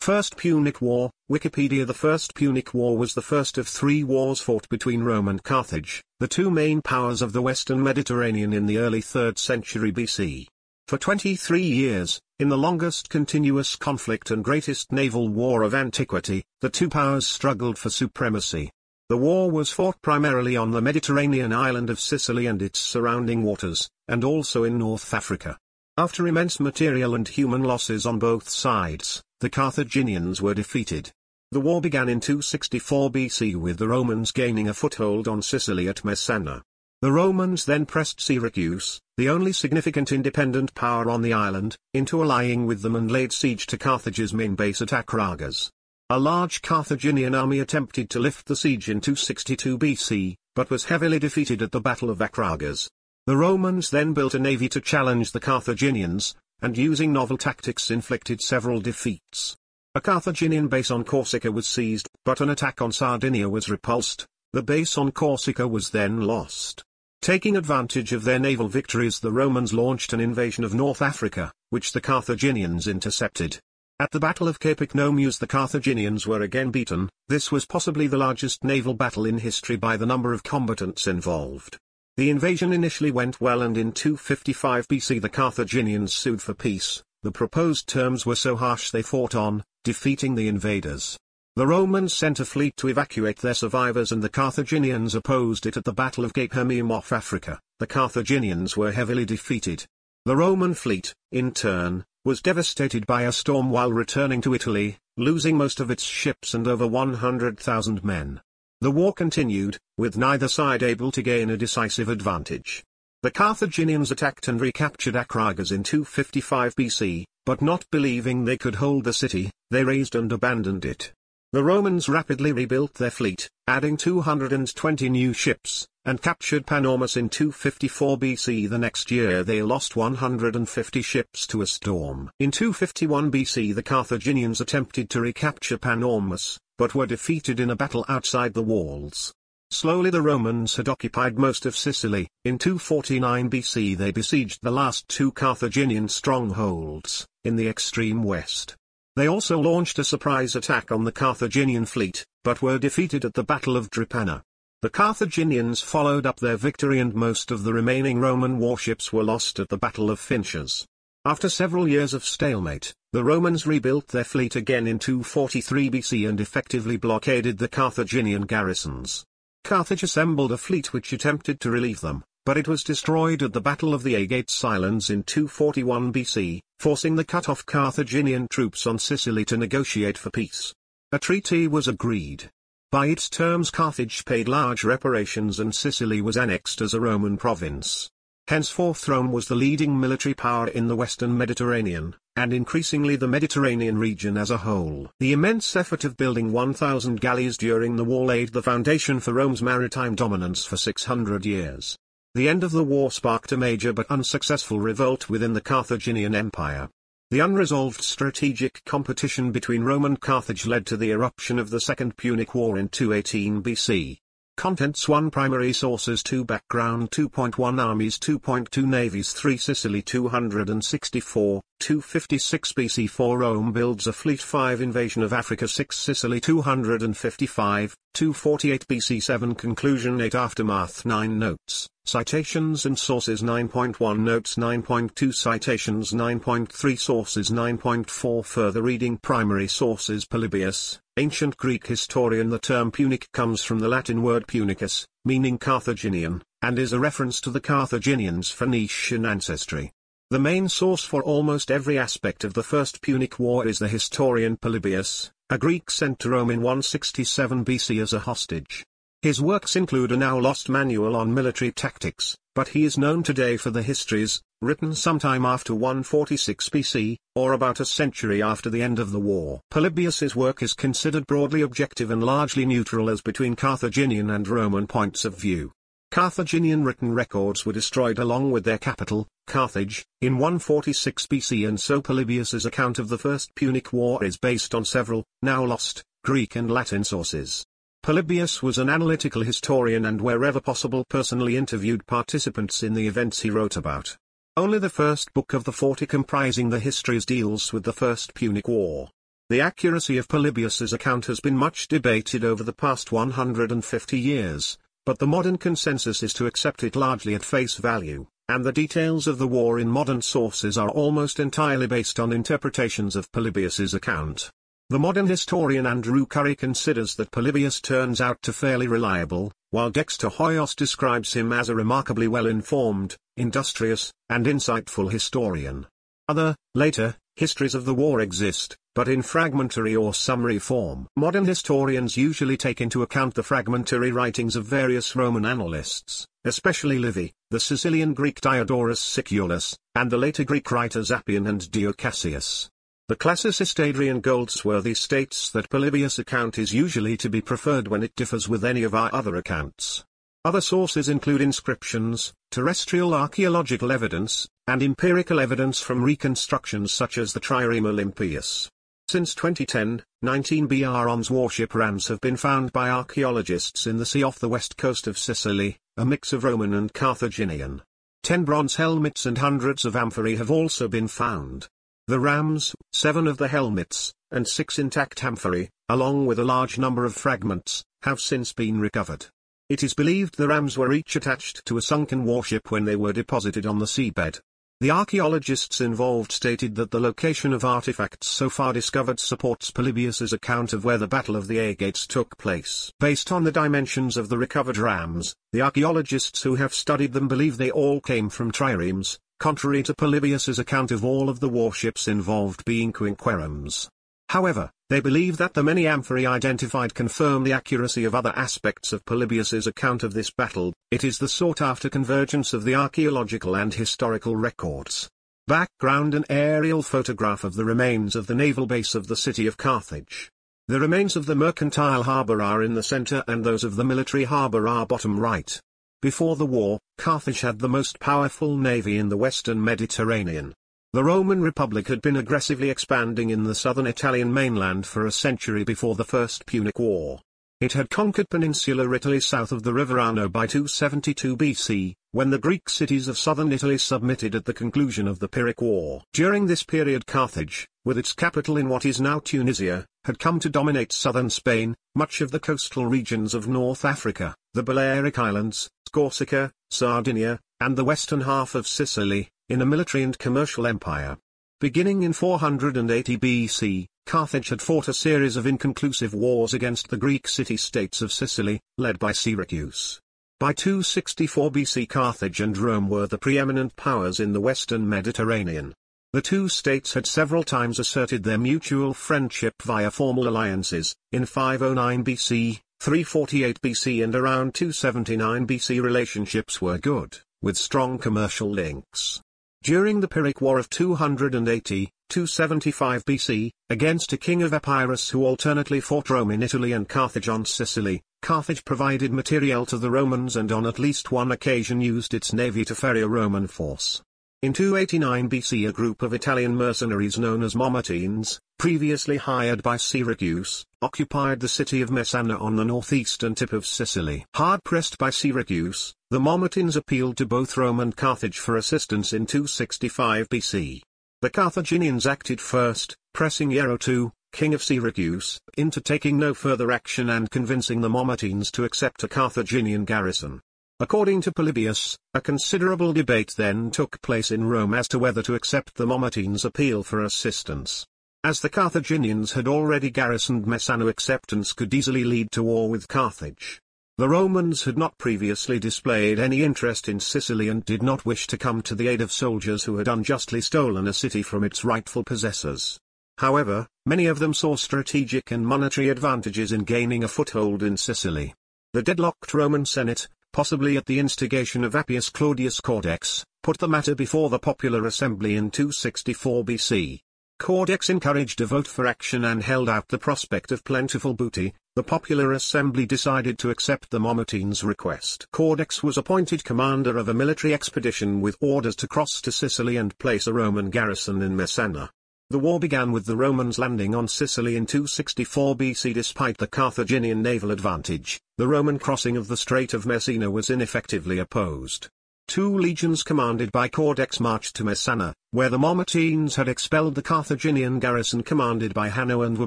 First Punic War, Wikipedia The First Punic War was the first of three wars fought between Rome and Carthage, the two main powers of the western Mediterranean in the early 3rd century BC. For 23 years, in the longest continuous conflict and greatest naval war of antiquity, the two powers struggled for supremacy. The war was fought primarily on the Mediterranean island of Sicily and its surrounding waters, and also in North Africa. After immense material and human losses on both sides, the Carthaginians were defeated. The war began in 264 BC with the Romans gaining a foothold on Sicily at Messana. The Romans then pressed Syracuse, the only significant independent power on the island, into allying with them and laid siege to Carthage's main base at Acragas. A large Carthaginian army attempted to lift the siege in 262 BC, but was heavily defeated at the Battle of Acragas. The Romans then built a navy to challenge the Carthaginians, and using novel tactics inflicted several defeats. A Carthaginian base on Corsica was seized, but an attack on Sardinia was repulsed, the base on Corsica was then lost. Taking advantage of their naval victories the Romans launched an invasion of North Africa, which the Carthaginians intercepted. At the Battle of Cape Ecnomus the Carthaginians were again beaten, this was possibly the largest naval battle in history by the number of combatants involved. The invasion initially went well and in 255 BC the Carthaginians sued for peace, the proposed terms were so harsh they fought on, defeating the invaders. The Romans sent a fleet to evacuate their survivors and the Carthaginians opposed it at the Battle of Cape Hermaeum off Africa, the Carthaginians were heavily defeated. The Roman fleet, in turn, was devastated by a storm while returning to Italy, losing most of its ships and over 100,000 men. The war continued, with neither side able to gain a decisive advantage. The Carthaginians attacked and recaptured Acragas in 255 BC, but not believing they could hold the city, they razed and abandoned it. The Romans rapidly rebuilt their fleet, adding 220 new ships, and captured Panormus in 254 BC. The next year they lost 150 ships to a storm. In 251 BC the Carthaginians attempted to recapture Panormus, but were defeated in a battle outside the walls. Slowly the Romans had occupied most of Sicily, in 249 BC they besieged the last two Carthaginian strongholds, in the extreme west. They also launched a surprise attack on the Carthaginian fleet, but were defeated at the Battle of Drepana. The Carthaginians followed up their victory and most of the remaining Roman warships were lost at the Battle of Phintias. After several years of stalemate, the Romans rebuilt their fleet again in 243 BC and effectively blockaded the Carthaginian garrisons. Carthage assembled a fleet which attempted to relieve them, but it was destroyed at the Battle of the Aegates Islands in 241 BC, forcing the cut-off Carthaginian troops on Sicily to negotiate for peace. A treaty was agreed. By its terms Carthage paid large reparations and Sicily was annexed as a Roman province. Henceforth Rome was the leading military power in the western Mediterranean, and increasingly the Mediterranean region as a whole. The immense effort of building 1,000 galleys during the war laid the foundation for Rome's maritime dominance for 600 years. The end of the war sparked a major but unsuccessful revolt within the Carthaginian Empire. The unresolved strategic competition between Rome and Carthage led to the eruption of the Second Punic War in 218 BC. Contents 1 Primary sources 2 Background 2.1 Armies 2.2 Navies 3 Sicily 264, 256 BC 4 Rome builds a fleet 5 Invasion of Africa 6 Sicily 255, 248 BC 7 Conclusion 8 Aftermath 9 Notes, Citations and Sources 9.1 Notes 9.2 Citations 9.3 Sources 9.4 Further reading Primary sources Polybius, Ancient Greek historian The term Punic comes from the Latin word Punicus, meaning Carthaginian, and is a reference to the Carthaginians' Phoenician ancestry. The main source for almost every aspect of the First Punic War is the historian Polybius, a Greek sent to Rome in 167 BC as a hostage. His works include a now-lost manual on military tactics, but he is known today for the histories, written sometime after 146 BC, or about a century after the end of the war. Polybius's work is considered broadly objective and largely neutral as between Carthaginian and Roman points of view. Carthaginian written records were destroyed along with their capital, Carthage, in 146 BC and so Polybius's account of the First Punic War is based on several, now lost, Greek and Latin sources. Polybius was an analytical historian and wherever possible personally interviewed participants in the events he wrote about. Only the first book of the forty comprising the histories deals with the First Punic War. The accuracy of Polybius's account has been much debated over the past 150 years, but the modern consensus is to accept it largely at face value, and the details of the war in modern sources are almost entirely based on interpretations of Polybius's account. The modern historian Andrew Curry considers that Polybius turns out to fairly reliable, while Dexter Hoyos describes him as a remarkably well-informed, industrious, and insightful historian. Other, later, histories of the war exist, but in fragmentary or summary form. Modern historians usually take into account the fragmentary writings of various Roman annalists, especially Livy, the Sicilian Greek Diodorus Siculus, and the later Greek writers Appian and Dio Cassius. The classicist Adrian Goldsworthy states that Polybius' account is usually to be preferred when it differs with any of our other accounts. Other sources include inscriptions, terrestrial archaeological evidence, and empirical evidence from reconstructions such as the Trireme Olympias. Since 2010, 19 Bronze warship rams have been found by archaeologists in the sea off the west coast of Sicily, a mix of Roman and Carthaginian. Ten bronze helmets and hundreds of amphorae have also been found. The rams, seven of the helmets, and six intact amphorae, along with a large number of fragments, have since been recovered. It is believed the rams were each attached to a sunken warship when they were deposited on the seabed. The archaeologists involved stated that the location of artifacts so far discovered supports Polybius's account of where the Battle of the Aegates took place. Based on the dimensions of the recovered rams, the archaeologists who have studied them believe they all came from triremes, contrary to Polybius's account of all of the warships involved being quinqueremes. However, they believe that the many amphorae identified confirm the accuracy of other aspects of Polybius's account of this battle, it is the sought-after convergence of the archaeological and historical records. Background An aerial photograph of the remains of the naval base of the city of Carthage. The remains of the mercantile harbour are in the center and those of the military harbour are bottom right. Before the war, Carthage had the most powerful navy in the western Mediterranean. The Roman Republic had been aggressively expanding in the southern Italian mainland for a century before the First Punic War. It had conquered peninsular Italy south of the river Arno by 272 BC, when the Greek cities of southern Italy submitted at the conclusion of the Pyrrhic War. During this period Carthage, with its capital in what is now Tunisia, had come to dominate southern Spain, much of the coastal regions of North Africa, the Balearic Islands, Corsica, Sardinia, and the western half of Sicily, in a military and commercial empire. Beginning in 480 BC, Carthage had fought a series of inconclusive wars against the Greek city-states of Sicily, led by Syracuse. By 264 BC Carthage and Rome were the preeminent powers in the western Mediterranean. The two states had several times asserted their mutual friendship via formal alliances, in 509 BC, 348 BC and around 279 BC relationships were good, with strong commercial links. During the Pyrrhic War of 280, 275 BC, against a king of Epirus who alternately fought Rome in Italy and Carthage on Sicily, Carthage provided materiel to the Romans and on at least one occasion used its navy to ferry a Roman force. In 289 BC a group of Italian mercenaries known as Mamertines, previously hired by Syracuse, occupied the city of Messana on the northeastern tip of Sicily. Hard-pressed by Syracuse, the Mamertines appealed to both Rome and Carthage for assistance in 265 BC. The Carthaginians acted first, pressing Hiero II, king of Syracuse, into taking no further action and convincing the Mamertines to accept a Carthaginian garrison. According to Polybius, a considerable debate then took place in Rome as to whether to accept the Mamertines' appeal for assistance. As the Carthaginians had already garrisoned Messana acceptance could easily lead to war with Carthage. The Romans had not previously displayed any interest in Sicily and did not wish to come to the aid of soldiers who had unjustly stolen a city from its rightful possessors. However, many of them saw strategic and monetary advantages in gaining a foothold in Sicily. The deadlocked Roman Senate, possibly at the instigation of Appius Claudius Caudex, put the matter before the popular assembly in 264 BC. Caudex encouraged a vote for action and held out the prospect of plentiful booty, the popular assembly decided to accept the Mamertines' request. Caudex was appointed commander of a military expedition with orders to cross to Sicily and place a Roman garrison in Messana. The war began with the Romans landing on Sicily in 264 BC despite the Carthaginian naval advantage, the Roman crossing of the Strait of Messina was ineffectively opposed. Two legions commanded by Caudex marched to Messana, where the Mamertines had expelled the Carthaginian garrison commanded by Hanno and were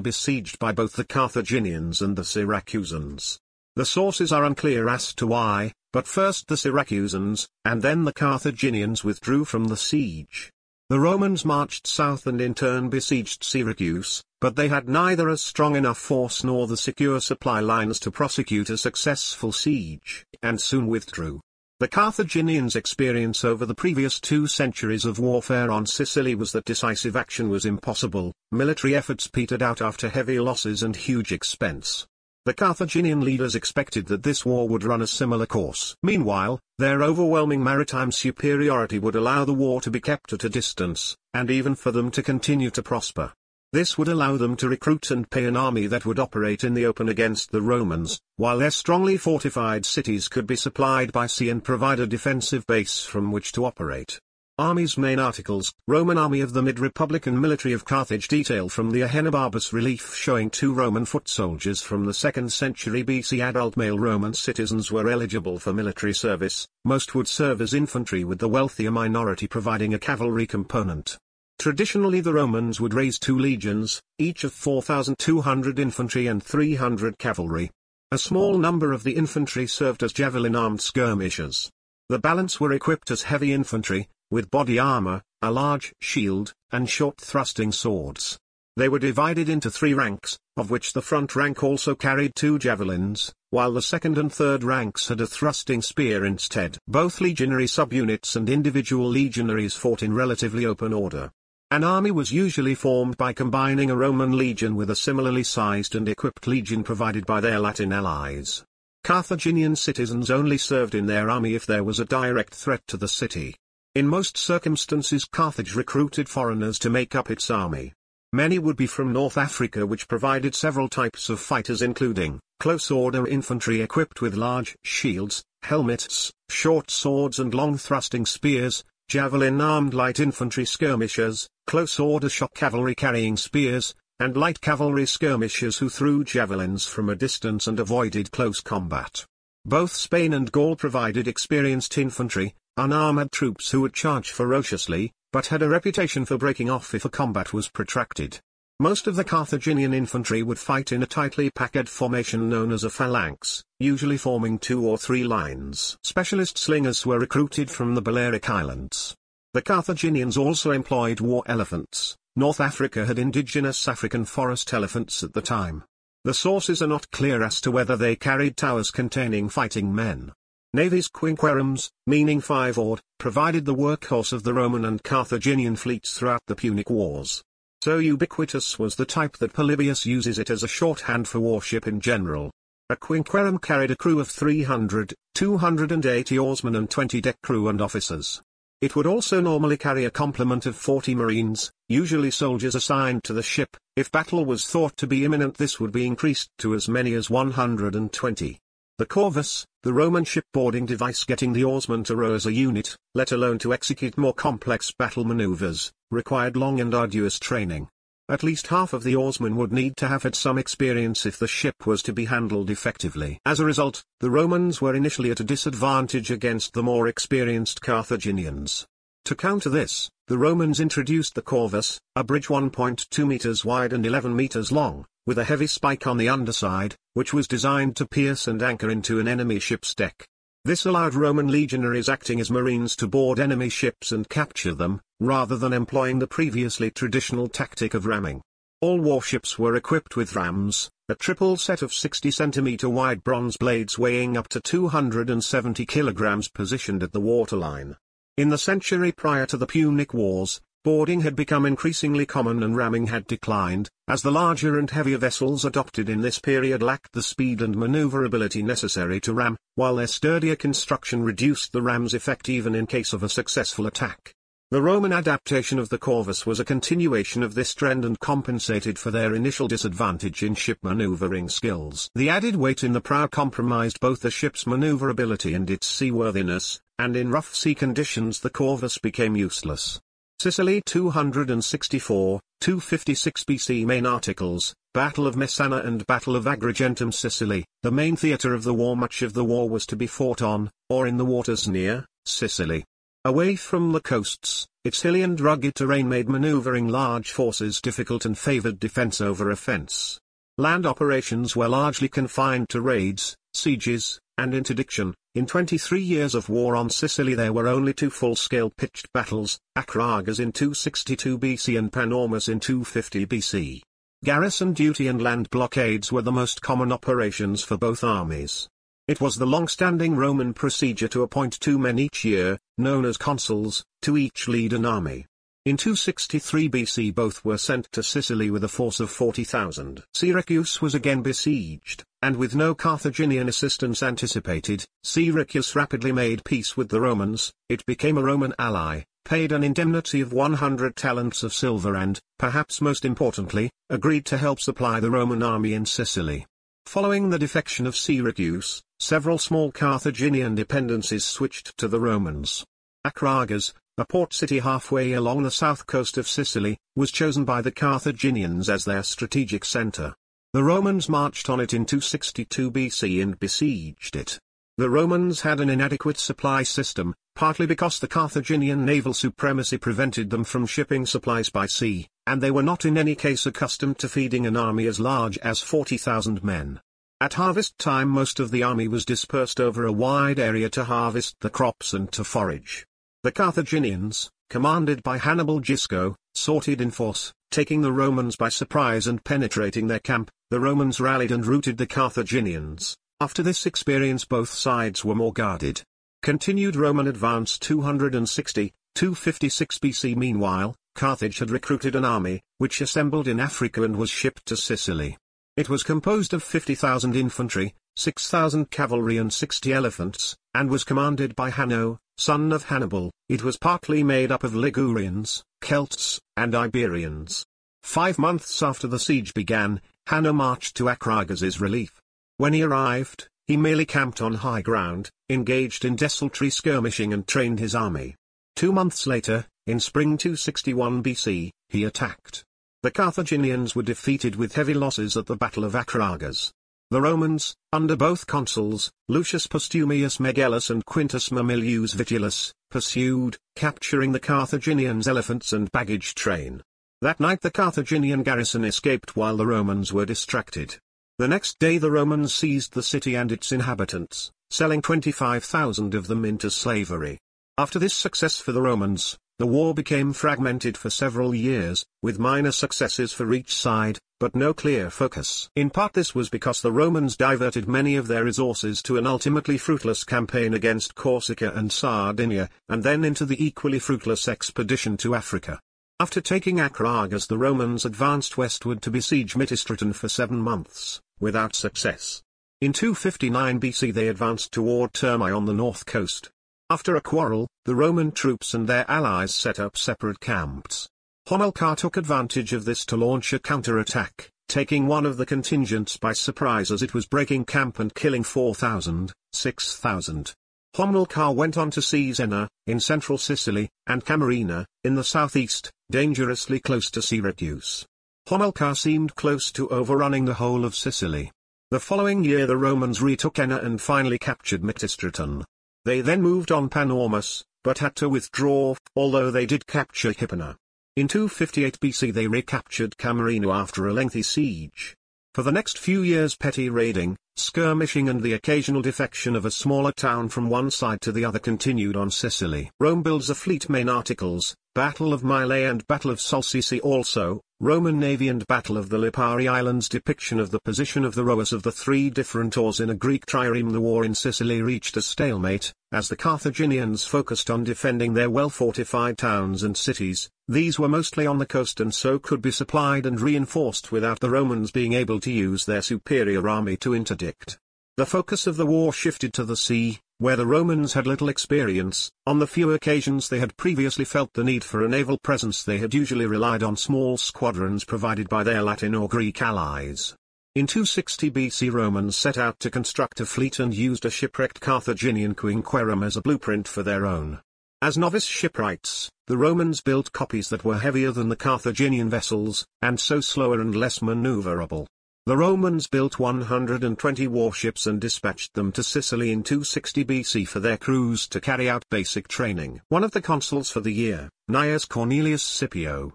besieged by both the Carthaginians and the Syracusans. The sources are unclear as to why, but first the Syracusans, and then the Carthaginians withdrew from the siege. The Romans marched south and in turn besieged Syracuse, but they had neither a strong enough force nor the secure supply lines to prosecute a successful siege, and soon withdrew. The Carthaginians' experience over the previous two centuries of warfare on Sicily was that decisive action was impossible, military efforts petered out after heavy losses and huge expense. The Carthaginian leaders expected that this war would run a similar course. Meanwhile, their overwhelming maritime superiority would allow the war to be kept at a distance, and even for them to continue to prosper. This would allow them to recruit and pay an army that would operate in the open against the Romans, while their strongly fortified cities could be supplied by sea and provide a defensive base from which to operate. Army's main articles, Roman Army of the Mid-Republican Military of Carthage detail from the Ahenobarbus relief showing two Roman foot soldiers from the 2nd century BC adult male Roman citizens were eligible for military service, most would serve as infantry with the wealthier minority providing a cavalry component. Traditionally the Romans would raise two legions, each of 4,200 infantry and 300 cavalry. A small number of the infantry served as javelin-armed skirmishers. The balance were equipped as heavy infantry, with body armor, a large shield, and short thrusting swords. They were divided into three ranks, of which the front rank also carried two javelins, while the second and third ranks had a thrusting spear instead. Both legionary subunits and individual legionaries fought in relatively open order. An army was usually formed by combining a Roman legion with a similarly sized and equipped legion provided by their Latin allies. Carthaginian citizens only served in their army if there was a direct threat to the city. In most circumstances Carthage recruited foreigners to make up its army. Many would be from North Africa which provided several types of fighters including, close order infantry equipped with large shields, helmets, short swords and long thrusting spears, javelin-armed light infantry skirmishers, close order shock cavalry carrying spears, and light cavalry skirmishers who threw javelins from a distance and avoided close combat. Both Spain and Gaul provided experienced infantry, unarmored troops who would charge ferociously, but had a reputation for breaking off if a combat was protracted. Most of the Carthaginian infantry would fight in a tightly packed formation known as a phalanx, usually forming two or three lines. Specialist slingers were recruited from the Balearic Islands. The Carthaginians also employed war elephants. North Africa had indigenous African forest elephants at the time. The sources are not clear as to whether they carried towers containing fighting men. Navis quinqueremes, meaning five-oared, provided the workhorse of the Roman and Carthaginian fleets throughout the Punic Wars. So ubiquitous was the type that Polybius uses it as a shorthand for warship in general. A quinquereme carried a crew of 300, 280 oarsmen and 20 deck crew and officers. It would also normally carry a complement of 40 marines, usually soldiers assigned to the ship. If battle was thought to be imminent this would be increased to as many as 120. The corvus, the Roman shipboarding device getting the oarsmen to row as a unit, let alone to execute more complex battle maneuvers, required long and arduous training. At least half of the oarsmen would need to have had some experience if the ship was to be handled effectively. As a result, the Romans were initially at a disadvantage against the more experienced Carthaginians. To counter this, the Romans introduced the corvus, a bridge 1.2 meters wide and 11 meters long, with a heavy spike on the underside, which was designed to pierce and anchor into an enemy ship's deck. This allowed Roman legionaries acting as marines to board enemy ships and capture them, rather than employing the previously traditional tactic of ramming. All warships were equipped with rams, a triple set of 60 cm wide bronze blades weighing up to 270 kg positioned at the waterline. In the century prior to the Punic Wars, Boarding had become increasingly common and ramming had declined, as the larger and heavier vessels adopted in this period lacked the speed and maneuverability necessary to ram, while their sturdier construction reduced the ram's effect even in case of a successful attack. The Roman adaptation of the corvus was a continuation of this trend and compensated for their initial disadvantage in ship maneuvering skills. The added weight in the prow compromised both the ship's maneuverability and its seaworthiness, and in rough sea conditions the corvus became useless. Sicily 264, 256 BC Main articles, Battle of Messana and Battle of Agrigentum Sicily, the main theatre of the war much of the war was to be fought on, or in the waters near, Sicily. Away from the coasts, its hilly and rugged terrain made maneuvering large forces difficult and favored defense over offense. Land operations were largely confined to raids, sieges, and interdiction. In 23 years of war on Sicily there were only two full-scale pitched battles, Acragas in 262 BC and Panormus in 250 BC. Garrison duty and land blockades were the most common operations for both armies. It was the long-standing Roman procedure to appoint two men each year, known as consuls, to each lead an army. In 263 BC both were sent to Sicily with a force of 40,000. Syracuse was again besieged, and with no Carthaginian assistance anticipated, Syracuse rapidly made peace with the Romans, it became a Roman ally, paid an indemnity of 100 talents of silver and, perhaps most importantly, agreed to help supply the Roman army in Sicily. Following the defection of Syracuse, several small Carthaginian dependencies switched to the Romans. Acragas, a port city halfway along the south coast of Sicily, was chosen by the Carthaginians as their strategic center. The Romans marched on it in 262 BC and besieged it. The Romans had an inadequate supply system, partly because the Carthaginian naval supremacy prevented them from shipping supplies by sea, and they were not in any case accustomed to feeding an army as large as 40,000 men. At harvest time most of the army was dispersed over a wide area to harvest the crops and to forage. The Carthaginians, commanded by Hannibal Gisco, sorted in force, taking the Romans by surprise and penetrating their camp, the Romans rallied and routed the Carthaginians. After this experience both sides were more guarded. Continued Roman advance 260, 256 BC Meanwhile, Carthage had recruited an army, which assembled in Africa and was shipped to Sicily. It was composed of 50,000 infantry, 6,000 cavalry and 60 elephants, and was commanded by Hanno, son of Hannibal, it was partly made up of Ligurians, Celts, and Iberians. Five months after the siege began, Hanno marched to Acragas's relief. When he arrived, he merely camped on high ground, engaged in desultory skirmishing and trained his army. Two months later, in spring 261 BC, he attacked. The Carthaginians were defeated with heavy losses at the Battle of Acragas. The Romans, under both consuls, Lucius Postumius Megellus and Quintus Mamilius Vitulus, pursued, capturing the Carthaginians' elephants and baggage train. That night the Carthaginian garrison escaped while the Romans were distracted. The next day the Romans seized the city and its inhabitants, selling 25,000 of them into slavery. After this success for the Romans, the war became fragmented for several years, with minor successes for each side, but no clear focus. In part this was because the Romans diverted many of their resources to an ultimately fruitless campaign against Corsica and Sardinia, and then into the equally fruitless expedition to Africa. After taking Acragas the Romans advanced westward to besiege Mytistraton for seven months, without success. In 259 BC they advanced toward Thermae on the north coast. After a quarrel, the Roman troops and their allies set up separate camps. Hamilcar took advantage of this to launch a counterattack, taking one of the contingents by surprise as it was breaking camp and killing 4,000, 6,000. Hamilcar went on to seize Enna, in central Sicily, and Camarina, in the southeast, dangerously close to Syracuse. Hamilcar seemed close to overrunning the whole of Sicily. The following year the Romans retook Enna and finally captured Mytistraton. They then moved on Panormus, but had to withdraw, although they did capture Hippana. In 258 BC they recaptured Camarina after a lengthy siege. For the next few years petty raiding, skirmishing and the occasional defection of a smaller town from one side to the other continued on Sicily. Rome builds a fleet main articles, Battle of Mylae and Battle of Sulcice also, Roman navy and Battle of the Lipari Islands depiction of the position of the rowers of the three different oars in a Greek trireme. The war in Sicily reached a stalemate, as the Carthaginians focused on defending their well-fortified towns and cities, these were mostly on the coast and so could be supplied and reinforced without the Romans being able to use their superior army to interdict. The focus of the war shifted to the sea, where the Romans had little experience, on the few occasions they had previously felt the need for a naval presence they had usually relied on small squadrons provided by their Latin or Greek allies. In 260 BC Romans set out to construct a fleet and used a shipwrecked Carthaginian quinquereme as a blueprint for their own. As novice shipwrights, the Romans built copies that were heavier than the Carthaginian vessels, and so slower and less maneuverable. The Romans built 120 warships and dispatched them to Sicily in 260 BC for their crews to carry out basic training. One of the consuls for the year, Gnaeus Cornelius Scipio.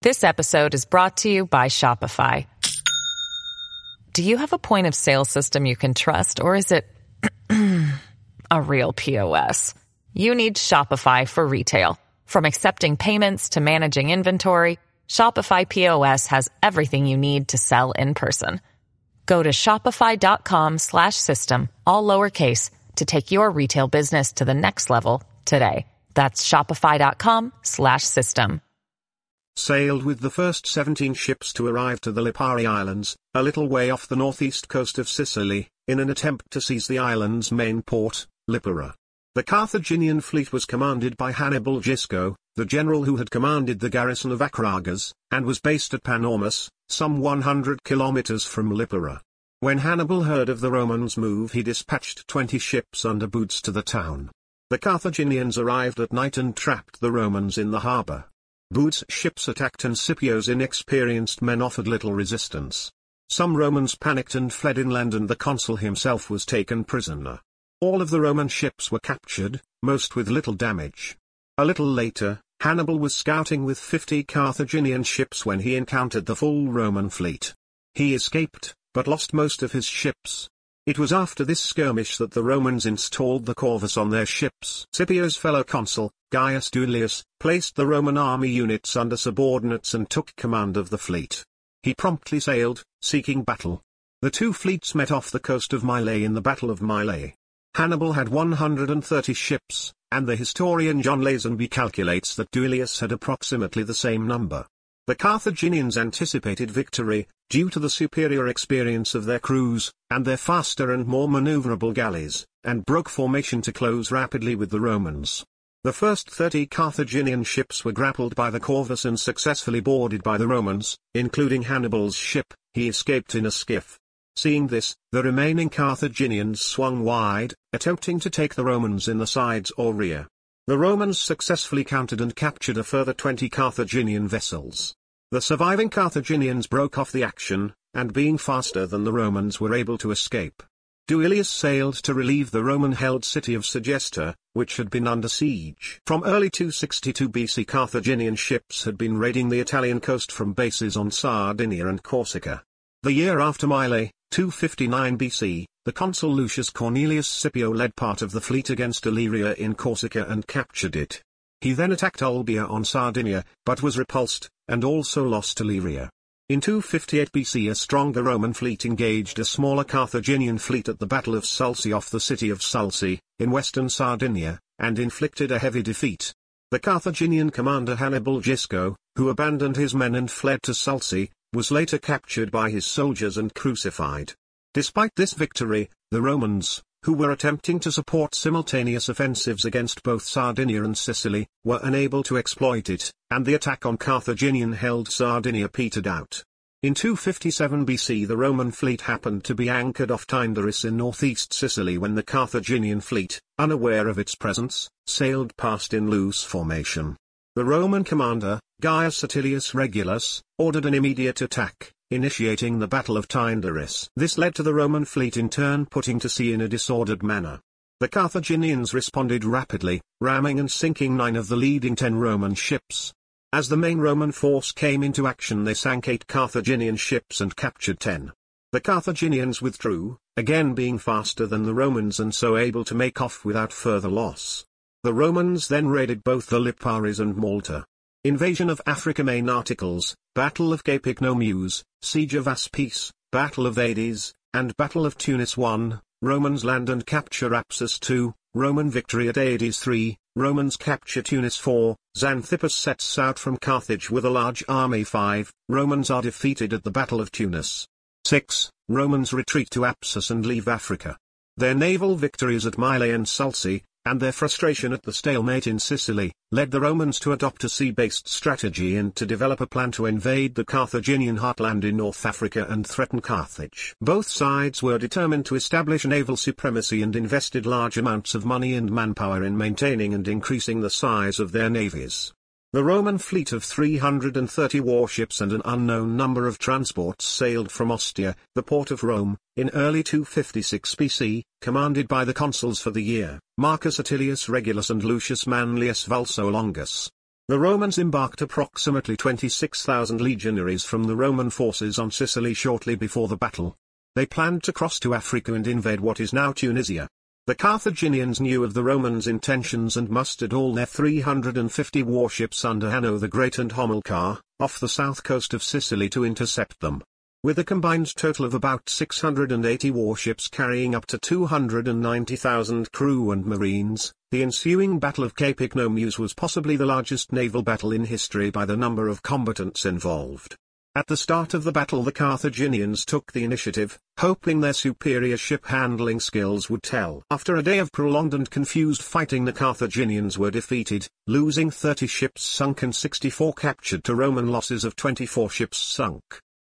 This episode is brought to you by Shopify. Do you have a point of sale system you can trust, or is it a real POS? You need Shopify for retail. From accepting payments to managing inventory, Shopify POS has everything you need to sell in person. Go to shopify.com slash system, all lowercase, to take your retail business to the next level today. That's shopify.com slash system. Sailed with the first 17 ships to arrive to the Lipari Islands, a little way off the northeast coast of Sicily, in an attempt to seize the island's main port, Lipara. The Carthaginian fleet was commanded by Hannibal Gisco, the general who had commanded the garrison of Acragas, and was based at Panormus, some 100 kilometers from Lipara. When Hannibal heard of the Romans' move he dispatched 20 ships under Boödes to the town. The Carthaginians arrived at night and trapped the Romans in the harbor. Boödes' ships attacked and Scipio's inexperienced men offered little resistance. Some Romans panicked and fled inland and the consul himself was taken prisoner. All of the Roman ships were captured, most with little damage. A little later, Hannibal was scouting with 50 Carthaginian ships when he encountered the full Roman fleet. He escaped, but lost most of his ships. It was after this skirmish that the Romans installed the corvus on their ships. Scipio's fellow consul, Gaius Duilius, placed the Roman army units under subordinates and took command of the fleet. He promptly sailed, seeking battle. The two fleets met off the coast of Mylae in the Battle of Mylae. Hannibal had 130 ships, and the historian John Lazenby calculates that Duilius had approximately the same number. The Carthaginians anticipated victory, due to the superior experience of their crews, and their faster and more maneuverable galleys, and broke formation to close rapidly with the Romans. The first 30 Carthaginian ships were grappled by the Corvus and successfully boarded by the Romans, including Hannibal's ship, he escaped in a skiff. Seeing this, the remaining Carthaginians swung wide, attempting to take the Romans in the sides or rear. The Romans successfully countered and captured a further 20 Carthaginian vessels. The surviving Carthaginians broke off the action, and being faster than the Romans were able to escape. Duilius sailed to relieve the Roman-held city of Segesta, which had been under siege. From early 262 BC Carthaginian ships had been raiding the Italian coast from bases on Sardinia and Corsica. The year after Mylae, 259 BC, the consul Lucius Cornelius Scipio led part of the fleet against Aleria in Corsica and captured it. He then attacked Olbia on Sardinia, but was repulsed, and also lost Aleria. In 258 BC a stronger Roman fleet engaged a smaller Carthaginian fleet at the Battle of Sulci off the city of Sulci, in western Sardinia, and inflicted a heavy defeat. The Carthaginian commander Hannibal Gisco, who abandoned his men and fled to Sulci, was later captured by his soldiers and crucified. Despite this victory, the Romans, who were attempting to support simultaneous offensives against both Sardinia and Sicily, were unable to exploit it, and the attack on Carthaginian-held Sardinia petered out. In 257 BC the Roman fleet happened to be anchored off Tyndaris in northeast Sicily when the Carthaginian fleet, unaware of its presence, sailed past in loose formation. The Roman commander, Gaius Atilius Regulus, ordered an immediate attack, initiating the Battle of Tyndaris. This led to the Roman fleet in turn putting to sea in a disordered manner. The Carthaginians responded rapidly, ramming and sinking nine of the leading ten Roman ships. As the main Roman force came into action they sank eight Carthaginian ships and captured ten. The Carthaginians withdrew, again being faster than the Romans and so able to make off without further loss. The Romans then raided both the Liparis and Malta. Invasion of Africa Main articles, Battle of Cape Ecnomus, Siege of Aspis, Battle of Adys, and Battle of Tunis 1, Romans land and capture Aspis 2, Roman victory at Adys 3, Romans capture Tunis 4, Xanthippus sets out from Carthage with a large army 5, Romans are defeated at the Battle of Tunis. 6. Romans retreat to Aspis and leave Africa. Their naval victories at Mylae and Sulci, and their frustration at the stalemate in Sicily, led the Romans to adopt a sea-based strategy and to develop a plan to invade the Carthaginian heartland in North Africa and threaten Carthage. Both sides were determined to establish naval supremacy and invested large amounts of money and manpower in maintaining and increasing the size of their navies. The Roman fleet of 330 warships and an unknown number of transports sailed from Ostia, the port of Rome, in early 256 BC, commanded by the consuls for the year, Marcus Atilius Regulus and Lucius Manlius Vulso Longus. The Romans embarked approximately 26,000 legionaries from the Roman forces on Sicily shortly before the battle. They planned to cross to Africa and invade what is now Tunisia. The Carthaginians knew of the Romans' intentions and mustered all their 350 warships under Hanno the Great and Hamilcar, off the south coast of Sicily to intercept them. With a combined total of about 680 warships carrying up to 290,000 crew and marines, the ensuing Battle of Cape Ecnomus was possibly the largest naval battle in history by the number of combatants involved. At the start of the battle the Carthaginians took the initiative, hoping their superior ship-handling skills would tell. After a day of prolonged and confused fighting the Carthaginians were defeated, losing 30 ships sunk and 64 captured to Roman losses of 24 ships sunk.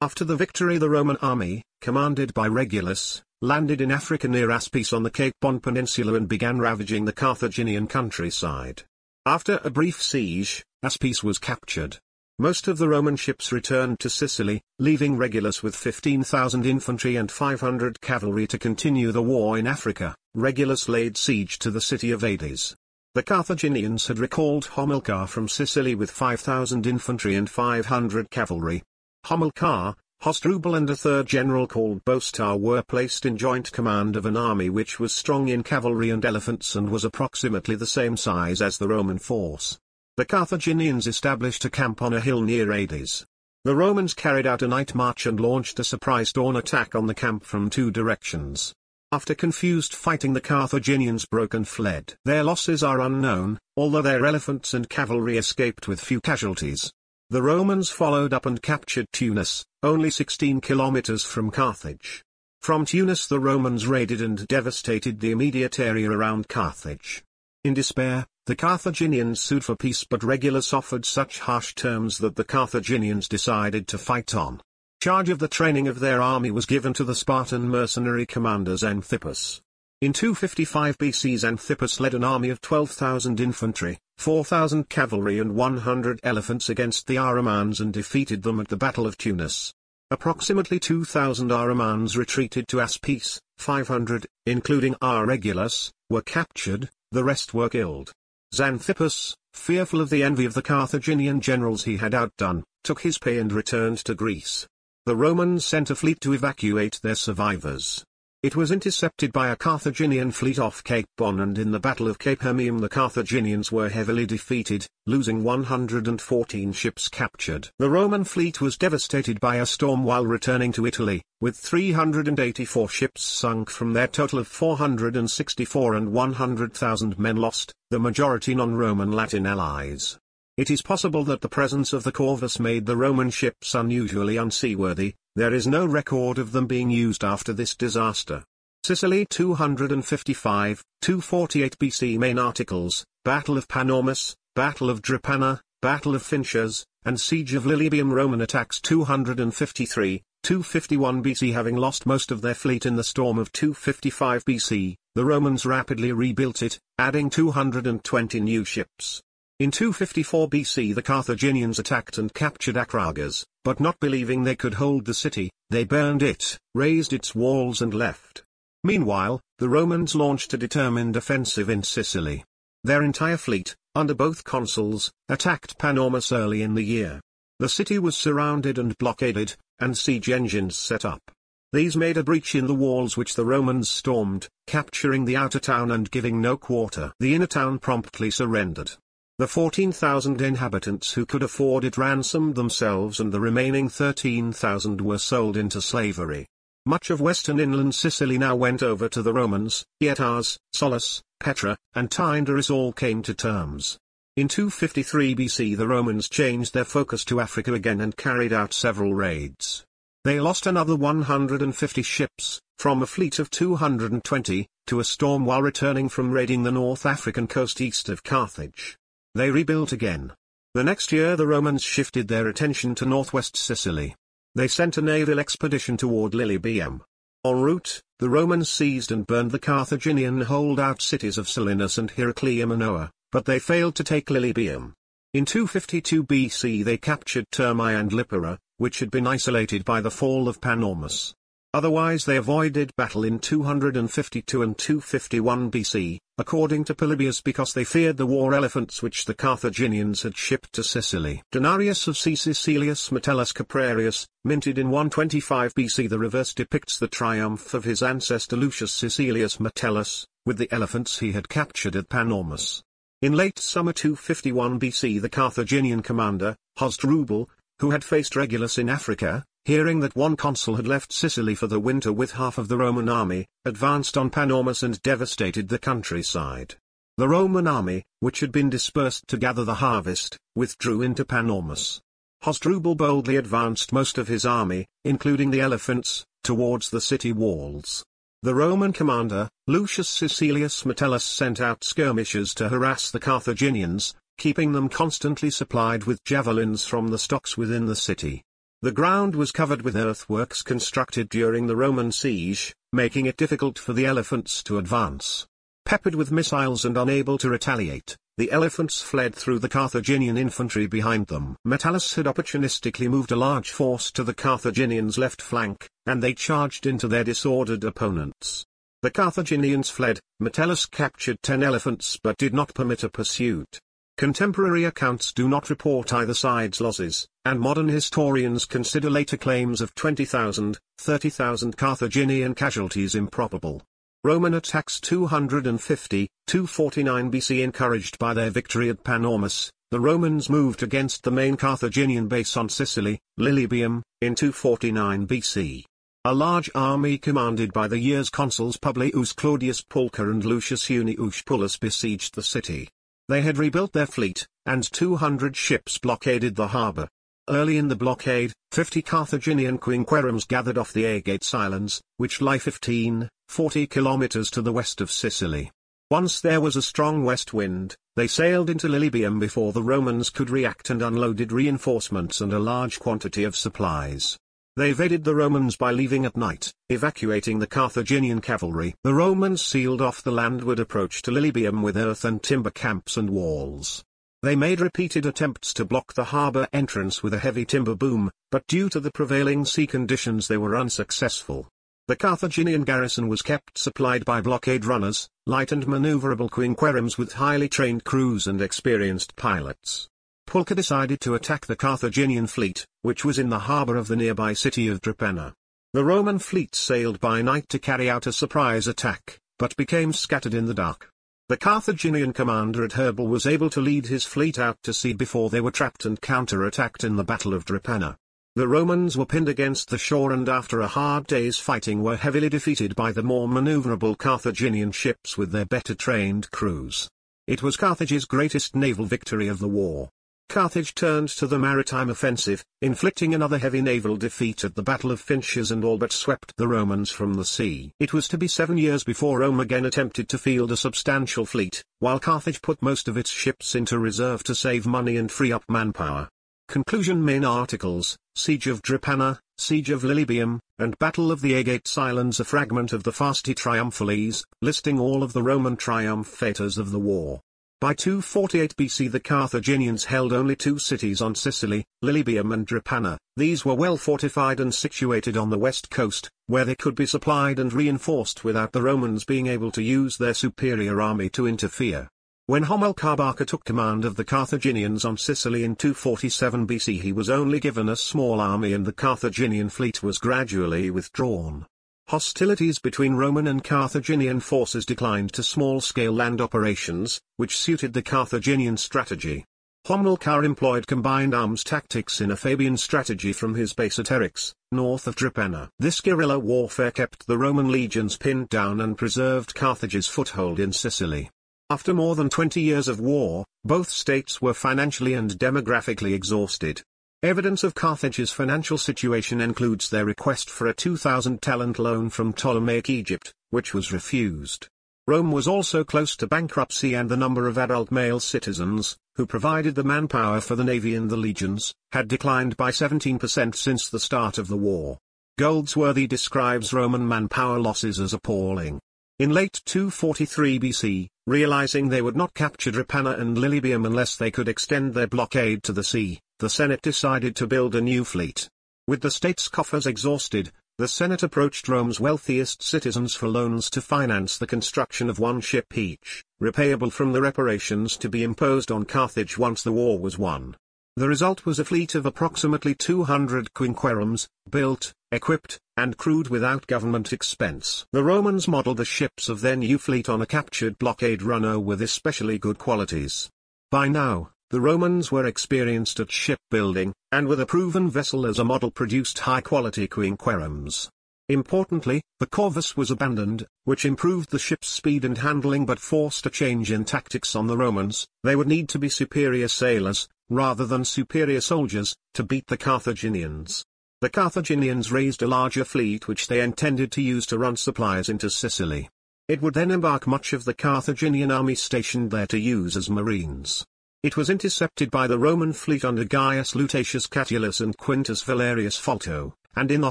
After the victory the Roman army, commanded by Regulus, landed in Africa near Aspis on the Cape Bon Peninsula and began ravaging the Carthaginian countryside. After a brief siege, Aspis was captured. Most of the Roman ships returned to Sicily, leaving Regulus with 15,000 infantry and 500 cavalry to continue the war in Africa. Regulus laid siege to the city of Adys. The Carthaginians had recalled Hamilcar from Sicily with 5,000 infantry and 500 cavalry. Hamilcar, Hasdrubal and a third general called Bostar were placed in joint command of an army which was strong in cavalry and elephants and was approximately the same size as the Roman force. The Carthaginians established a camp on a hill near Adys. The Romans carried out a night march and launched a surprise dawn attack on the camp from two directions. After confused fighting the Carthaginians broke and fled. Their losses are unknown, although their elephants and cavalry escaped with few casualties. The Romans followed up and captured Tunis, only 16 kilometers from Carthage. From Tunis the Romans raided and devastated the immediate area around Carthage. In despair, the Carthaginians sued for peace but Regulus offered such harsh terms that the Carthaginians decided to fight on. Charge of the training of their army was given to the Spartan mercenary commander Xanthippus. In 255 BC Xanthippus led an army of 12,000 infantry, 4,000 cavalry and 100 elephants against the Aramans and defeated them at the Battle of Tunis. Approximately 2,000 Aramans retreated to Aspis, 500, including R. Regulus, were captured, the rest were killed. Xanthippus, fearful of the envy of the Carthaginian generals he had outdone, took his pay and returned to Greece. The Romans sent a fleet to evacuate their survivors. It was intercepted by a Carthaginian fleet off Cape Bon and in the Battle of Cape Hermaeum the Carthaginians were heavily defeated, losing 114 ships captured. The Roman fleet was devastated by a storm while returning to Italy, with 384 ships sunk from their total of 464 and 100,000 men lost, the majority non-Roman Latin allies. It is possible that the presence of the Corvus made the Roman ships unusually unseaworthy, there is no record of them being used after this disaster. Sicily 255, 248 BC Main articles, Battle of Panormus, Battle of Drepana, Battle of Phintias, and Siege of Lilybaeum Roman attacks 253, 251 BC Having lost most of their fleet in the storm of 255 BC, the Romans rapidly rebuilt it, adding 220 new ships. In 254 BC the Carthaginians attacked and captured Acragas, but not believing they could hold the city, they burned it, razed its walls and left. Meanwhile, the Romans launched a determined offensive in Sicily. Their entire fleet, under both consuls, attacked Panormus early in the year. The city was surrounded and blockaded, and siege engines set up. These made a breach in the walls which the Romans stormed, capturing the outer town and giving no quarter. The inner town promptly surrendered. The 14,000 inhabitants who could afford it ransomed themselves and the remaining 13,000 were sold into slavery. Much of western inland Sicily now went over to the Romans, yet Ars, Solus, Petra, and Tyndaris all came to terms. In 253 BC the Romans changed their focus to Africa again and carried out several raids. They lost another 150 ships, from a fleet of 220, to a storm while returning from raiding the North African coast east of Carthage. They rebuilt again. The next year the Romans shifted their attention to northwest Sicily. They sent a naval expedition toward Lilybaeum. En route, the Romans seized and burned the Carthaginian holdout cities of Selinus and Heraclea Minoa, but they failed to take Lilybaeum. In 252 BC they captured Thermae and Lipara, which had been isolated by the fall of Panormus. Otherwise they avoided battle in 252 and 251 BC, according to Polybius because they feared the war elephants which the Carthaginians had shipped to Sicily. Denarius of C. Caecilius Metellus Caprarius, minted in 125 BC the reverse depicts the triumph of his ancestor Lucius Caecilius Metellus, with the elephants he had captured at Panormus. In late summer 251 BC the Carthaginian commander, Hasdrubal, who had faced Regulus in Africa, hearing that one consul had left Sicily for the winter with half of the Roman army, advanced on Panormus and devastated the countryside. The Roman army, which had been dispersed to gather the harvest, withdrew into Panormus. Hasdrubal boldly advanced most of his army, including the elephants, towards the city walls. The Roman commander, Lucius Caecilius Metellus sent out skirmishers to harass the Carthaginians, keeping them constantly supplied with javelins from the stocks within the city. The ground was covered with earthworks constructed during the Roman siege, making it difficult for the elephants to advance. Peppered with missiles and unable to retaliate, the elephants fled through the Carthaginian infantry behind them. Metellus had opportunistically moved a large force to the Carthaginians' left flank, and they charged into their disordered opponents. The Carthaginians fled, Metellus captured ten elephants but did not permit a pursuit. Contemporary accounts do not report either side's losses, and modern historians consider later claims of 20,000, 30,000 Carthaginian casualties improbable. Roman attacks 250, 249 BC encouraged by their victory at Panormus, the Romans moved against the main Carthaginian base on Sicily, Lilybaeum, in 249 BC. A large army commanded by the year's consuls Publius Claudius Pulcher and Lucius Junius Pullus besieged the city. They had rebuilt their fleet, and 200 ships blockaded the harbor. Early in the blockade, 50 Carthaginian quinqueremes gathered off the Aegates Islands, which lie 15, 40 kilometers to the west of Sicily. Once there was a strong west wind, they sailed into Lilybaeum before the Romans could react and unloaded reinforcements and a large quantity of supplies. They evaded the Romans by leaving at night, evacuating the Carthaginian cavalry. The Romans sealed off the landward approach to Lilybaeum with earth and timber camps and walls. They made repeated attempts to block the harbour entrance with a heavy timber boom, but due to the prevailing sea conditions they were unsuccessful. The Carthaginian garrison was kept supplied by blockade runners, light and maneuverable quinqueremes with highly trained crews and experienced pilots. Pulcher decided to attack the Carthaginian fleet, which was in the harbour of the nearby city of Drepana. The Roman fleet sailed by night to carry out a surprise attack, but became scattered in the dark. The Carthaginian commander Adherbal was able to lead his fleet out to sea before they were trapped and counter-attacked in the Battle of Drepana. The Romans were pinned against the shore and after a hard day's fighting were heavily defeated by the more maneuverable Carthaginian ships with their better trained crews. It was Carthage's greatest naval victory of the war. Carthage turned to the maritime offensive, inflicting another heavy naval defeat at the Battle of Phintias and all but swept the Romans from the sea. It was to be seven years before Rome again attempted to field a substantial fleet, while Carthage put most of its ships into reserve to save money and free up manpower. Conclusion Main articles, Siege of Drepana, Siege of Lilybaeum, and Battle of the Aegates Islands A fragment of the Fasti Triumphales, listing all of the Roman triumphators of the war. By 248 BC the Carthaginians held only two cities on Sicily, Lilybaeum and Drepana. These were well fortified and situated on the west coast, where they could be supplied and reinforced without the Romans being able to use their superior army to interfere. When Hamilcar Barca took command of the Carthaginians on Sicily in 247 BC he was only given a small army and the Carthaginian fleet was gradually withdrawn. Hostilities between Roman and Carthaginian forces declined to small-scale land operations, which suited the Carthaginian strategy. Hamilcar employed combined arms tactics in a Fabian strategy from his base at Eryx, north of Drepana. This guerrilla warfare kept the Roman legions pinned down and preserved Carthage's foothold in Sicily. After more than 20 years of war, both states were financially and demographically exhausted. Evidence of Carthage's financial situation includes their request for a 2,000 talent loan from Ptolemaic Egypt, which was refused. Rome was also close to bankruptcy and the number of adult male citizens, who provided the manpower for the navy and the legions, had declined by 17% since the start of the war. Goldsworthy describes Roman manpower losses as appalling. In late 243 BC, realizing they would not capture Drepana and Lilybaeum unless they could extend their blockade to the sea, the Senate decided to build a new fleet. With the state's coffers exhausted, the Senate approached Rome's wealthiest citizens for loans to finance the construction of one ship each, repayable from the reparations to be imposed on Carthage once the war was won. The result was a fleet of approximately 200 quinqueremes, built, equipped, and crewed without government expense. The Romans modeled the ships of their new fleet on a captured blockade runner with especially good qualities. By now, the Romans were experienced at shipbuilding, and with a proven vessel as a model produced high-quality quinqueremes. Importantly, the corvus was abandoned, which improved the ship's speed and handling but forced a change in tactics on the Romans, they would need to be superior sailors, rather than superior soldiers, to beat the Carthaginians. The Carthaginians raised a larger fleet which they intended to use to run supplies into Sicily. It would then embark much of the Carthaginian army stationed there to use as marines. It was intercepted by the Roman fleet under Gaius Lutatius Catulus and Quintus Valerius Falto, and in the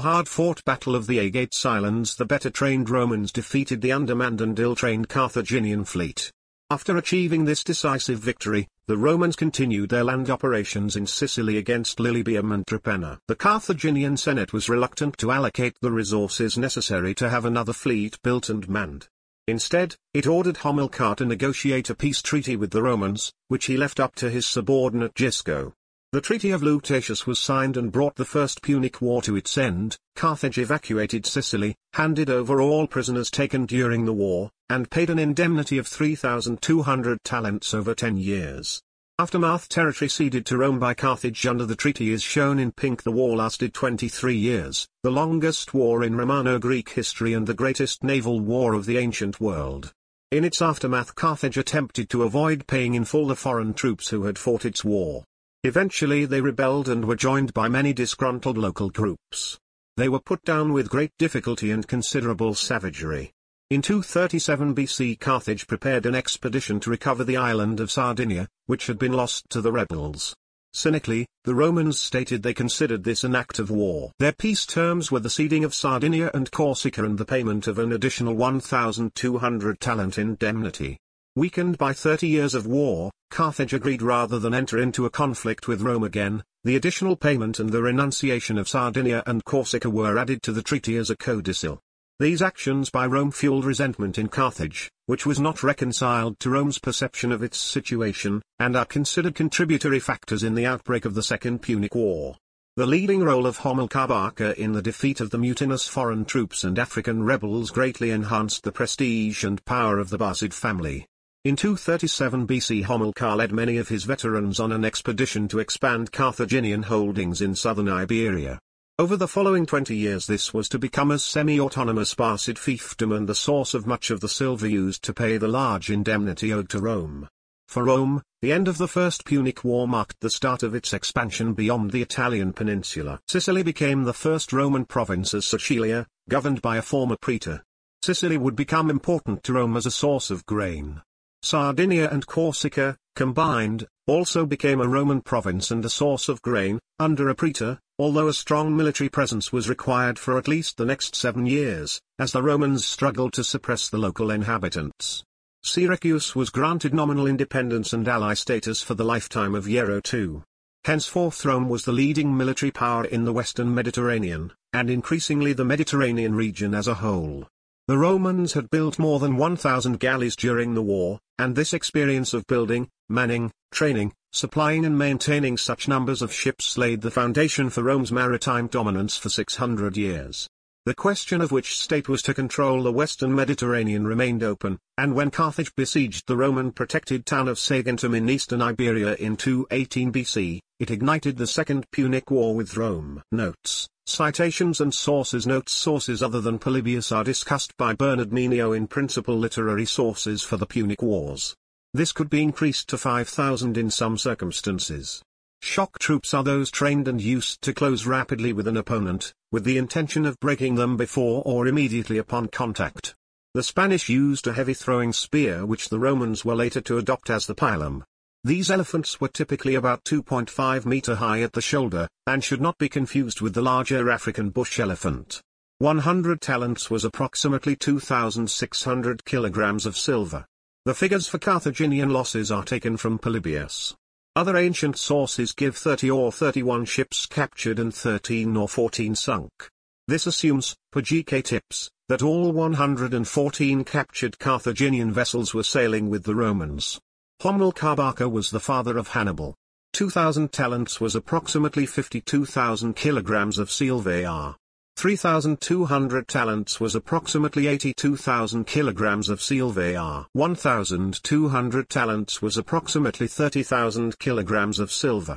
hard-fought Battle of the Aegates Islands the better-trained Romans defeated the undermanned and ill-trained Carthaginian fleet. After achieving this decisive victory, the Romans continued their land operations in Sicily against Lilybaeum and Drepana. The Carthaginian Senate was reluctant to allocate the resources necessary to have another fleet built and manned. Instead, it ordered Hamilcar to negotiate a peace treaty with the Romans, which he left up to his subordinate Gisco. The Treaty of Lutatius was signed and brought the First Punic War to its end, Carthage evacuated Sicily, handed over all prisoners taken during the war, and paid an indemnity of 3,200 talents over ten years. Aftermath territory ceded to Rome by Carthage under the treaty is shown in pink. The war lasted 23 years, the longest war in Romano-Greek history and the greatest naval war of the ancient world. In its aftermath Carthage attempted to avoid paying in full the foreign troops who had fought its war. Eventually they rebelled and were joined by many disgruntled local groups. They were put down with great difficulty and considerable savagery. In 237 BC Carthage prepared an expedition to recover the island of Sardinia, which had been lost to the rebels. Cynically, the Romans stated they considered this an act of war. Their peace terms were the ceding of Sardinia and Corsica and the payment of an additional 1,200 talent indemnity. Weakened by 30 years of war, Carthage agreed rather than enter into a conflict with Rome again, the additional payment and the renunciation of Sardinia and Corsica were added to the treaty as a codicil. These actions by Rome fueled resentment in Carthage, which was not reconciled to Rome's perception of its situation, and are considered contributory factors in the outbreak of the Second Punic War. The leading role of Hamilcar in the defeat of the mutinous foreign troops and African rebels greatly enhanced the prestige and power of the Barcid family. In 237 BC Hamilcar led many of his veterans on an expedition to expand Carthaginian holdings in southern Iberia. Over the following 20 years this was to become a semi-autonomous Barcid fiefdom and the source of much of the silver used to pay the large indemnity owed to Rome. For Rome, the end of the First Punic War marked the start of its expansion beyond the Italian peninsula. Sicily became the first Roman province as Sicilia, governed by a former praetor. Sicily would become important to Rome as a source of grain. Sardinia and Corsica, combined, also became a Roman province and a source of grain, under a praetor, although a strong military presence was required for at least the next seven years, as the Romans struggled to suppress the local inhabitants. Syracuse was granted nominal independence and ally status for the lifetime of Hiero II. Henceforth Rome was the leading military power in the western Mediterranean, and increasingly the Mediterranean region as a whole. The Romans had built more than 1,000 galleys during the war, and this experience of building, manning, training, supplying and maintaining such numbers of ships laid the foundation for Rome's maritime dominance for 600 years. The question of which state was to control the western Mediterranean remained open, and when Carthage besieged the Roman-protected town of Saguntum in eastern Iberia in 218 BC, it ignited the Second Punic War with Rome. Notes, citations and sources Notes Sources other than Polybius are discussed by Bernard Mineo in principal literary sources for the Punic Wars. This could be increased to 5,000 in some circumstances. Shock troops are those trained and used to close rapidly with an opponent, with the intention of breaking them before or immediately upon contact. The Spanish used a heavy throwing spear which the Romans were later to adopt as the pilum. These elephants were typically about 2.5 meter high at the shoulder, and should not be confused with the larger African bush elephant. 100 talents was approximately 2,600 kilograms of silver. The figures for Carthaginian losses are taken from Polybius. Other ancient sources give 30 or 31 ships captured and 13 or 14 sunk. This assumes, per GK Tipps, that all 114 captured Carthaginian vessels were sailing with the Romans. Hamilcar Barca was the father of Hannibal. 2,000 talents was approximately 52,000 kilograms of silver. 3,200 talents was approximately 82,000 kilograms of silver. 1,200 talents was approximately 30,000 kilograms of silver.